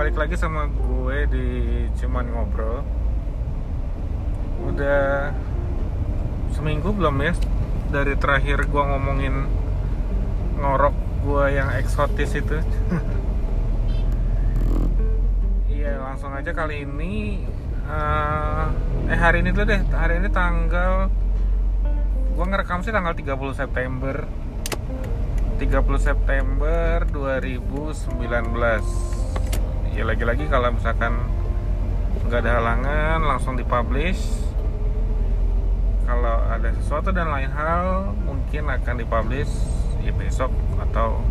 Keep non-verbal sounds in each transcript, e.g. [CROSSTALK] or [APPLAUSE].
balik lagi sama gue di cuman ngobrol. Udah seminggu belum ya dari terakhir gue ngomongin ngorok gue yang eksotis itu. [LAUGHS] Iya langsung aja kali ini eh, eh hari ini dulu deh hari ini tanggal gue ngerekam sih tanggal 30 September. 30 September 2019 ya lagi-lagi kalau misalkan nggak ada halangan langsung dipublish. Kalau ada sesuatu dan lain hal mungkin akan dipublish ya besok atau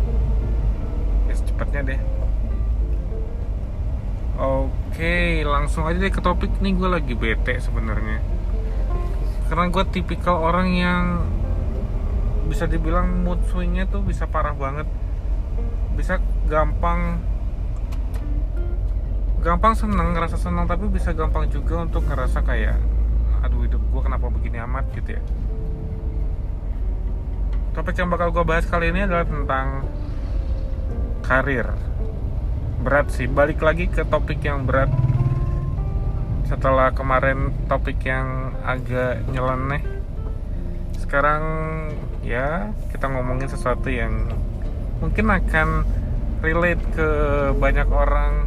ya secepatnya deh. Oke langsung aja deh ke topik. Nih gue lagi bete sebenarnya. Karena gue tipikal orang yang bisa dibilang mood swingnya tuh bisa parah banget. Bisa gampang gampang seneng ngerasa seneng tapi bisa gampang juga untuk ngerasa kayak aduh hidup gue kenapa begini amat gitu ya. Topik yang bakal gue bahas kali ini adalah tentang karir. Berat sih. Balik lagi ke topik yang berat. Setelah kemarin topik yang agak nyeleneh sekarang ya kita ngomongin sesuatu yang mungkin akan relate ke banyak orang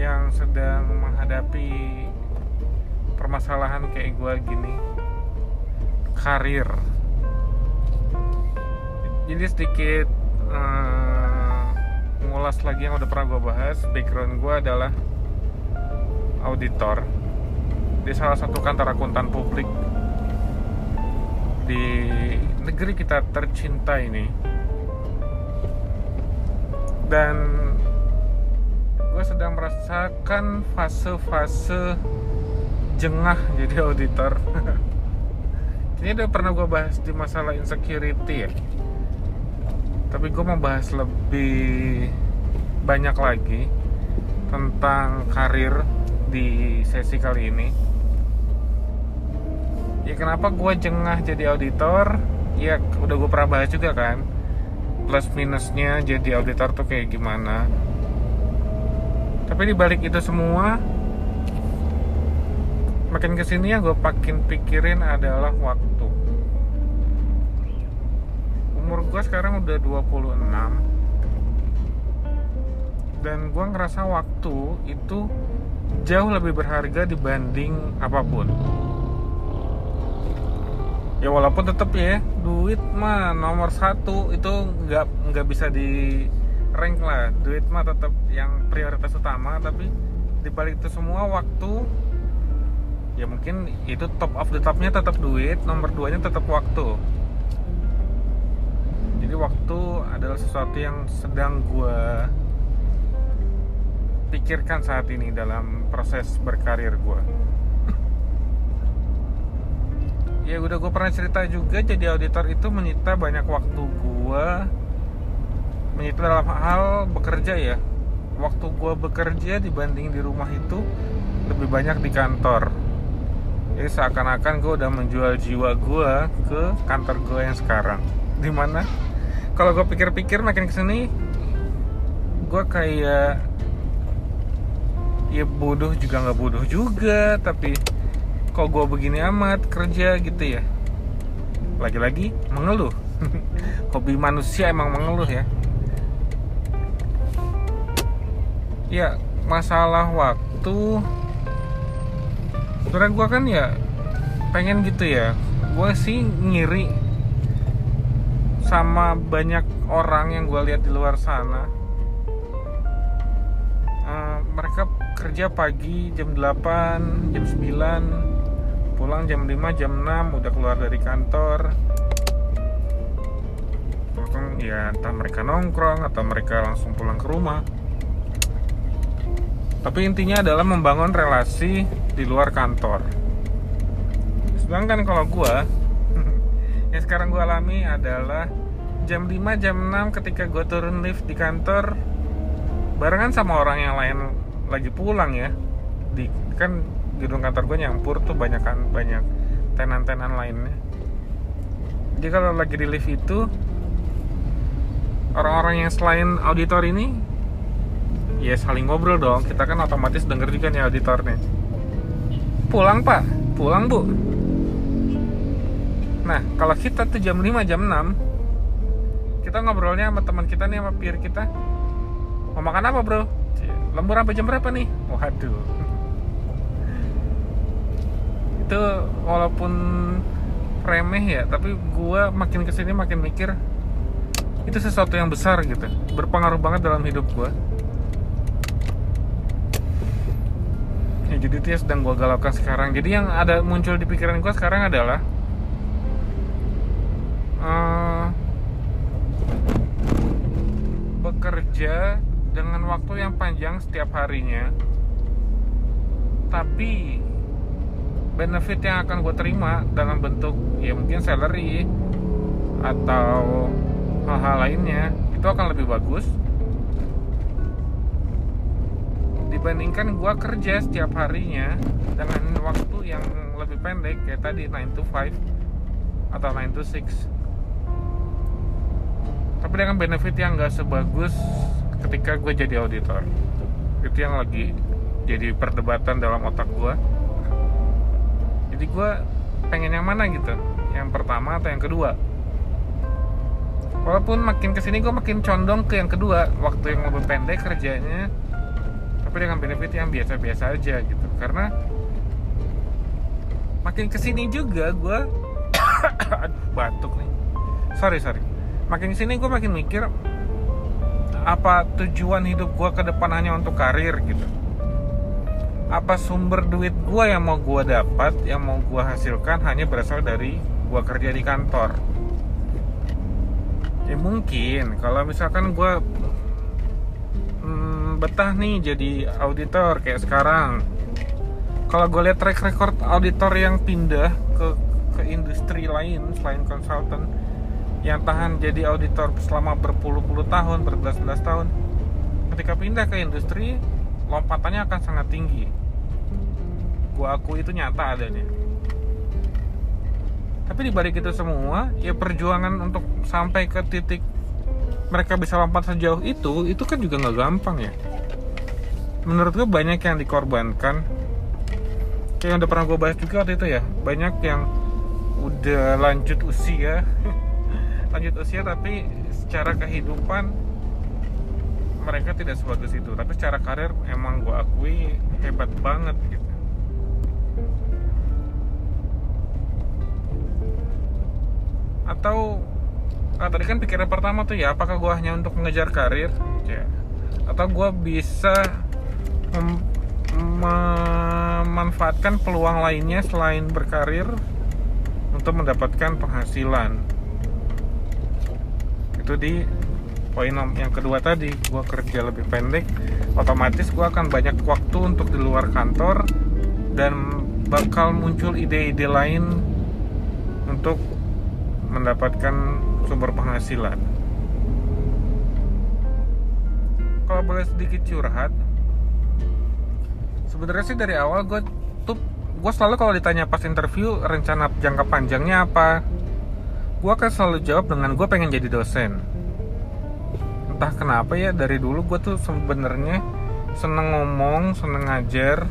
yang sedang menghadapi permasalahan kayak gue gini. Karir. Jadi sedikit uh, ngulas lagi yang udah pernah gue bahas. Background gue adalah auditor di salah satu kantor akuntan publik di negeri kita tercinta ini. Dan gue sedang merasakan fase-fase jengah jadi auditor. [LAUGHS] Ini udah pernah gue bahas di masalah insecurity ya. Tapi gue mau bahas lebih banyak lagi tentang karir di sesi kali ini. Ya kenapa gue jengah jadi auditor? Ya udah gue pernah bahas juga kan. Plus minusnya jadi auditor tuh kayak gimana tapi dibalik itu semua makin ke sini ya gue makin pikirin adalah waktu. Umur gue sekarang udah 26 dan gue ngerasa waktu itu jauh lebih berharga dibanding apa pun. Ya walaupun tetap ya duit mah nomor satu itu nggak nggak bisa di rank lah. Duit mah tetap yang prioritas utama tapi dibalik itu semua waktu ya mungkin itu top of the topnya tetap duit nomor duanya tetap waktu. Jadi waktu adalah sesuatu yang sedang gue pikirkan saat ini dalam proses berkarir gue ya udah gue pernah cerita juga jadi auditor itu menyita banyak waktu gue menyita dalam hal bekerja ya. Waktu gue bekerja dibanding di rumah itu lebih banyak di kantor. Jadi seakan-akan gue udah menjual jiwa gue ke kantor gue yang sekarang. Di mana kalau gue pikir-pikir makin ke sini gue kayak ya bodoh juga nggak bodoh juga tapi kok gue begini amat kerja gitu ya. Lagi-lagi mengeluh. [LAUGHS] Hobi manusia emang mengeluh ya ya masalah waktu. Sebenarnya gue kan ya pengen gitu ya. Gue sih ngiri sama banyak orang yang gue lihat di luar sana. Uh, mereka kerja pagi jam 8 jam 9 pulang jam 5 jam 6 udah keluar dari kantor. Ya entah mereka nongkrong atau mereka langsung pulang ke rumah tapi intinya adalah membangun relasi di luar kantor. Sedangkan kalau gue [LAUGHS] yang sekarang gue alami adalah jam 5 jam 6 ketika gue turun lift di kantor barengan sama orang yang lain lagi pulang ya. Di kan gedung kantor gue nyampur tuh banyak kan banyak tenan-tenan lainnya. Jadi kalau lagi di lift itu orang-orang yang selain auditor ini ya saling ngobrol dong. Kita kan otomatis denger juga nih auditornya. Pulang pak. Pulang bu. Nah kalau kita tuh jam 5 jam 6 kita ngobrolnya sama teman kita nih sama peer kita. Mau makan apa bro? Lembur sampai jam berapa nih? Waduh. Itu walaupun remeh ya tapi gue makin ke sini makin mikir itu sesuatu yang besar gitu. Berpengaruh banget dalam hidup gue ya jadi itu yang sedang gue galaukan sekarang. Jadi yang ada muncul di pikiran gue sekarang adalah uh, bekerja dengan waktu yang panjang setiap harinya tapi benefit yang akan gue terima dalam bentuk ya mungkin salary atau hal-hal lainnya itu akan lebih bagus dibandingkan gue kerja setiap harinya dengan waktu yang lebih pendek kayak tadi 9 to 5 atau 9 to 6 tapi dengan benefit yang gak sebagus ketika gue jadi auditor. Itu yang lagi jadi perdebatan dalam otak gue jadi gue pengen yang mana gitu? Yang pertama atau yang kedua? Walaupun makin ke sini gue makin condong ke yang kedua waktu yang lebih pendek kerjanya tapi dengan benefit yang biasa-biasa aja gitu. Karena makin ke sini juga gue [COUGHS] batuk nih. Sorry sorry. Makin ke sini gue makin mikir apa tujuan hidup gue ke depan hanya untuk karir gitu? Apa sumber duit gue yang mau gue dapat yang mau gue hasilkan hanya berasal dari gue kerja di kantor? Ya mungkin. Kalau misalkan gue betah nih jadi auditor kayak sekarang. Kalau gue lihat track record auditor yang pindah ke ke industri lain selain konsultan yang tahan jadi auditor selama berpuluh-puluh tahun berbelas-belas tahun ketika pindah ke industri lompatannya akan sangat tinggi. Gue aku itu nyata adanya. Tapi di balik itu semua ya perjuangan untuk sampai ke titik mereka bisa lompat sejauh itu itu kan juga nggak gampang ya menurut gue banyak yang dikorbankan. Kayak yang udah pernah gue bahas juga waktu itu ya. Banyak yang udah lanjut usia. [LAUGHS] Lanjut usia tapi secara kehidupan mereka tidak sebagus itu. Tapi secara karir emang gue akui hebat banget gitu. Atau nah, tadi kan pikiran pertama tuh ya apakah gue hanya untuk mengejar karir? Ya atau gue bisa mem memanfaatkan peluang lainnya selain berkarir untuk mendapatkan penghasilan itu di poin yang kedua tadi gue kerja lebih pendek otomatis gue akan banyak waktu untuk di luar kantor dan bakal muncul ide-ide lain untuk mendapatkan sumber penghasilan. Kalau boleh sedikit curhat, sebenarnya sih dari awal gue tuh gue selalu kalau ditanya pas interview rencana jangka panjangnya apa, gue akan selalu jawab dengan gue pengen jadi dosen. Entah kenapa ya dari dulu gue tuh sebenarnya seneng ngomong, seneng ngajar,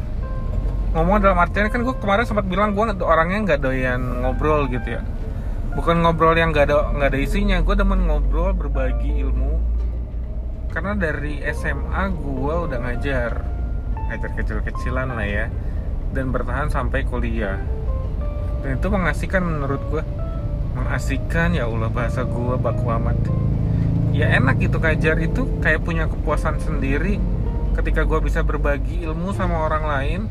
ngomong dalam artian kan gue kemarin sempat bilang gue orangnya nggak doyan ngobrol gitu ya. Bukan ngobrol yang gak ada nggak ada isinya gue demen ngobrol berbagi ilmu. Karena dari SMA gue udah ngajar ngajar kecil-kecilan lah ya. Dan bertahan sampai kuliah. Dan itu mengasihkan menurut gue mengasihkan ya Allah bahasa gue baku amat. Ya enak gitu ngajar itu kayak punya kepuasan sendiri. Ketika gue bisa berbagi ilmu sama orang lain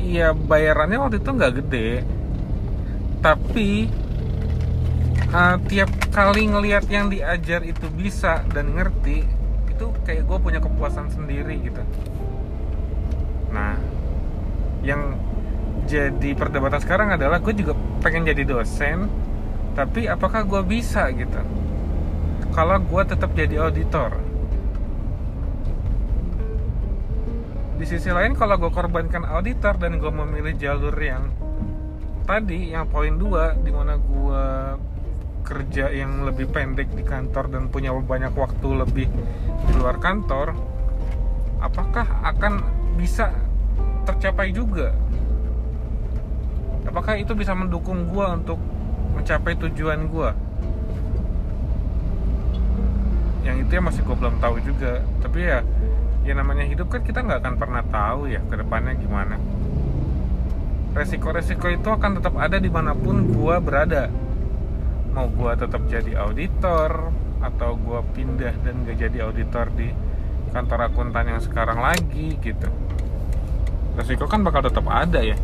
ya bayarannya waktu itu nggak gede. Tapi uh, tiap kali ngelihat yang diajar itu bisa dan ngerti itu kayak gue punya kepuasan sendiri gitu. Nah yang jadi perdebatan sekarang adalah gue juga pengen jadi dosen tapi apakah gue bisa gitu? Kalau gue tetap jadi auditor. Di sisi lain kalau gue korbankan auditor dan gue memilih jalur yang tadi yang poin dua di mana gue kerja yang lebih pendek di kantor dan punya banyak waktu lebih di luar kantor apakah akan bisa tercapai juga? Apakah itu bisa mendukung gua untuk mencapai tujuan gua? Yang itu ya masih gue belum tahu juga. Tapi ya ya namanya hidup kan kita nggak akan pernah tahu ya ke depannya gimana. Resiko-resiko itu akan tetap ada di mana pun gue berada mau gue tetap jadi auditor atau gue pindah dan gak jadi auditor di kantor akuntan yang sekarang lagi gitu. Resiko kan bakal tetap ada ya.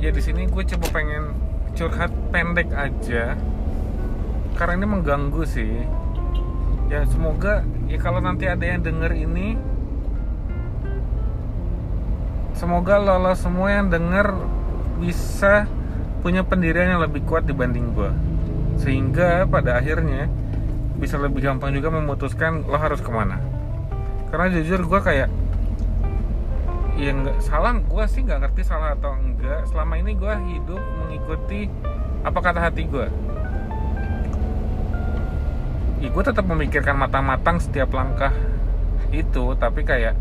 Ya di sini gue coba pengen curhat pendek aja. Karena ini mengganggu sih. Ya semoga ya kalau nanti ada yang denger ini semoga lolos semua yang denger bisa punya pendirian yang lebih kuat dibanding gue sehingga pada akhirnya bisa lebih gampang juga memutuskan lo harus ke mana. Karena jujur gue kayak ya nggak salah gue sih nggak ngerti salah atau enggak. Selama ini gue hidup mengikuti apa kata hati gue ya gue tetap memikirkan matang-matang setiap langkah itu tapi kayak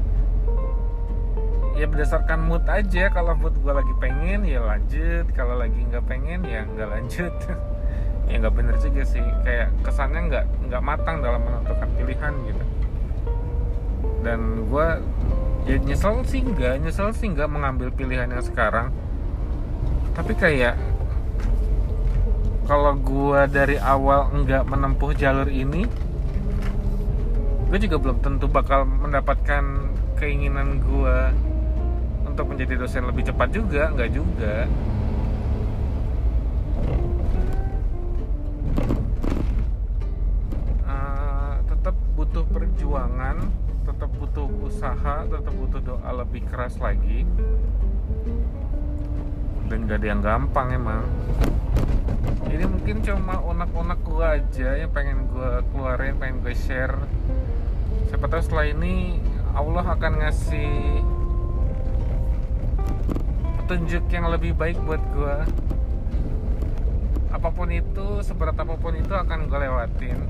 ya berdasarkan mood aja. Kalau mood gue lagi pengen ya lanjut. Kalau lagi nggak pengen ya nggak lanjut. [LAUGHS] Ya nggak bener juga sih. Kayak kesannya nggak nggak matang dalam menentukan pilihan gitu. Dan gue ya nyesel sih nggak. Nyesel sih nggak mengambil pilihan yang sekarang. Tapi kayak kalau gue dari awal nggak menempuh jalur ini gue juga belum tentu bakal mendapatkan keinginan gue untuk menjadi dosen lebih cepat juga nggak juga. Uh, tetap butuh perjuangan tetap butuh usaha tetap butuh doa lebih keras lagi. Dan gak ada yang gampang emang. Ini mungkin cuma unek-unek gue aja yang pengen gue keluarin pengen gue share. Siapa tahu setelah ini Allah akan ngasih petunjuk yang lebih baik buat gue apa pun itu seberat apa pun itu akan gue lewatin.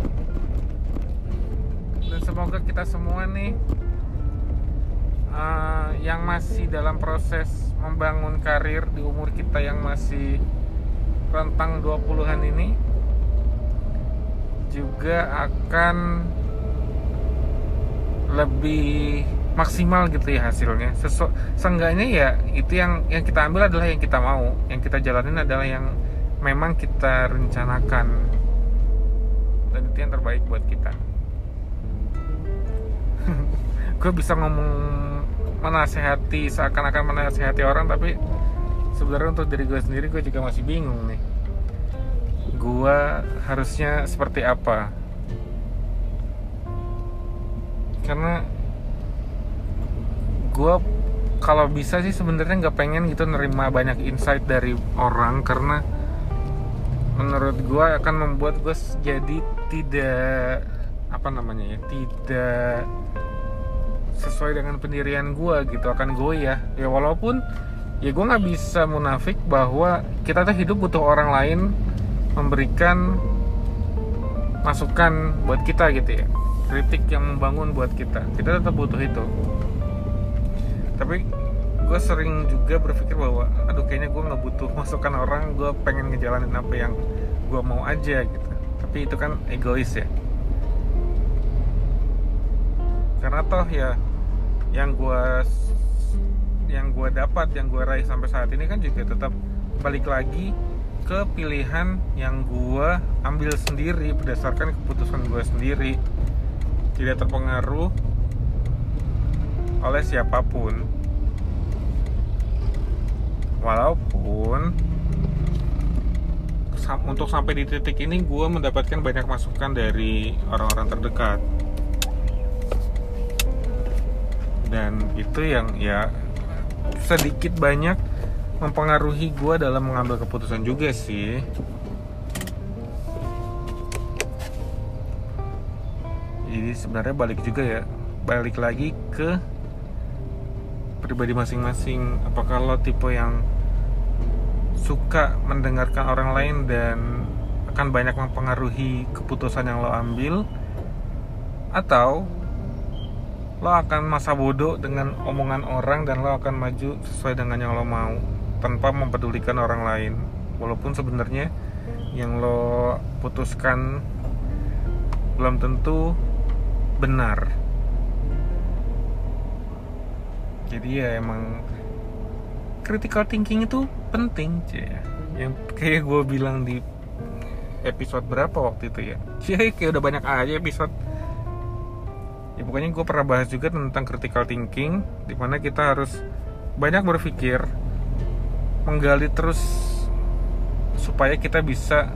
Dan semoga kita semua nih uh, yang masih dalam proses membangun karir di umur kita yang masih rentang 20-an ini juga akan lebih maksimal gitu ya hasilnya. Sesu seenggaknya ya itu yang yang kita ambil adalah yang kita mau, yang kita jalanin adalah yang memang kita rencanakan dan itu yang terbaik buat kita. [LAUGHS] gue bisa ngomong menasehati seakan-akan menasehati orang tapi sebenarnya untuk diri gue sendiri gue juga masih bingung nih gue harusnya seperti apa karena gue kalau bisa sih sebenarnya nggak pengen gitu nerima banyak insight dari orang karena menurut gue akan membuat gue jadi tidak apa namanya ya tidak sesuai dengan pendirian gue gitu akan ya ya walaupun ya gue nggak bisa munafik bahwa kita tuh hidup butuh orang lain memberikan masukan buat kita gitu ya. Kritik yang membangun buat kita. Kita tetap butuh itu tapi gue sering juga berpikir bahwa aduh kayaknya gue nggak butuh masukan orang gue pengen ngejalanin apa yang gue mau aja gitu. Tapi itu kan egois ya. Karena toh ya yang gue yang gue dapat yang gue raih sampai saat ini kan juga tetap balik lagi ke pilihan yang gue ambil sendiri berdasarkan keputusan gue sendiri. Tidak terpengaruh oleh siapa pun. Walaupun untuk sampai di titik ini gue mendapatkan banyak masukan dari orang-orang terdekat. Dan itu yang ya sedikit banyak mempengaruhi gue dalam mengambil keputusan juga sih. Jadi sebenarnya balik juga ya balik lagi ke pribadi masing-masing. Apakah lo tipe yang suka mendengarkan orang lain dan akan banyak mempengaruhi keputusan yang lo ambil? Atau lo akan masa bodoh dengan omongan orang dan lo akan maju sesuai dengan yang lo mau tanpa mempedulikan orang lain? Walaupun sebenarnya yang lo putuskan belum tentu benar jadi ya emang critical thinking itu penting cie. Yang kayak gue bilang di episode berapa waktu itu ya? Cie [LAUGHS] kayak udah banyak aja episode. Ya pokoknya gue pernah bahas juga tentang critical thinking di mana kita harus banyak berpikir menggali terus supaya kita bisa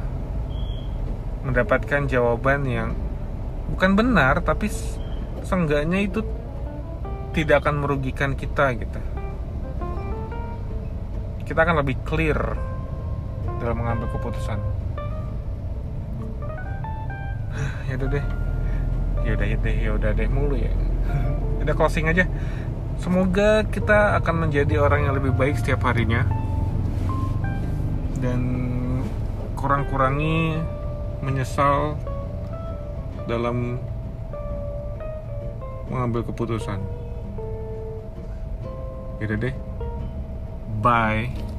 mendapatkan jawaban yang bukan benar tapi seenggaknya itu tidak akan merugikan kita gitu. Kita akan lebih clear dalam mengambil keputusan. [SIGHS] Ya udah deh. Ya udah ya deh ya udah deh. Mulu ya. [LAUGHS] Udah closing aja. Semoga kita akan menjadi orang yang lebih baik setiap harinya. Dan kurang-kurangi menyesal dalam mengambil keputusan. Gitu deh. Bye.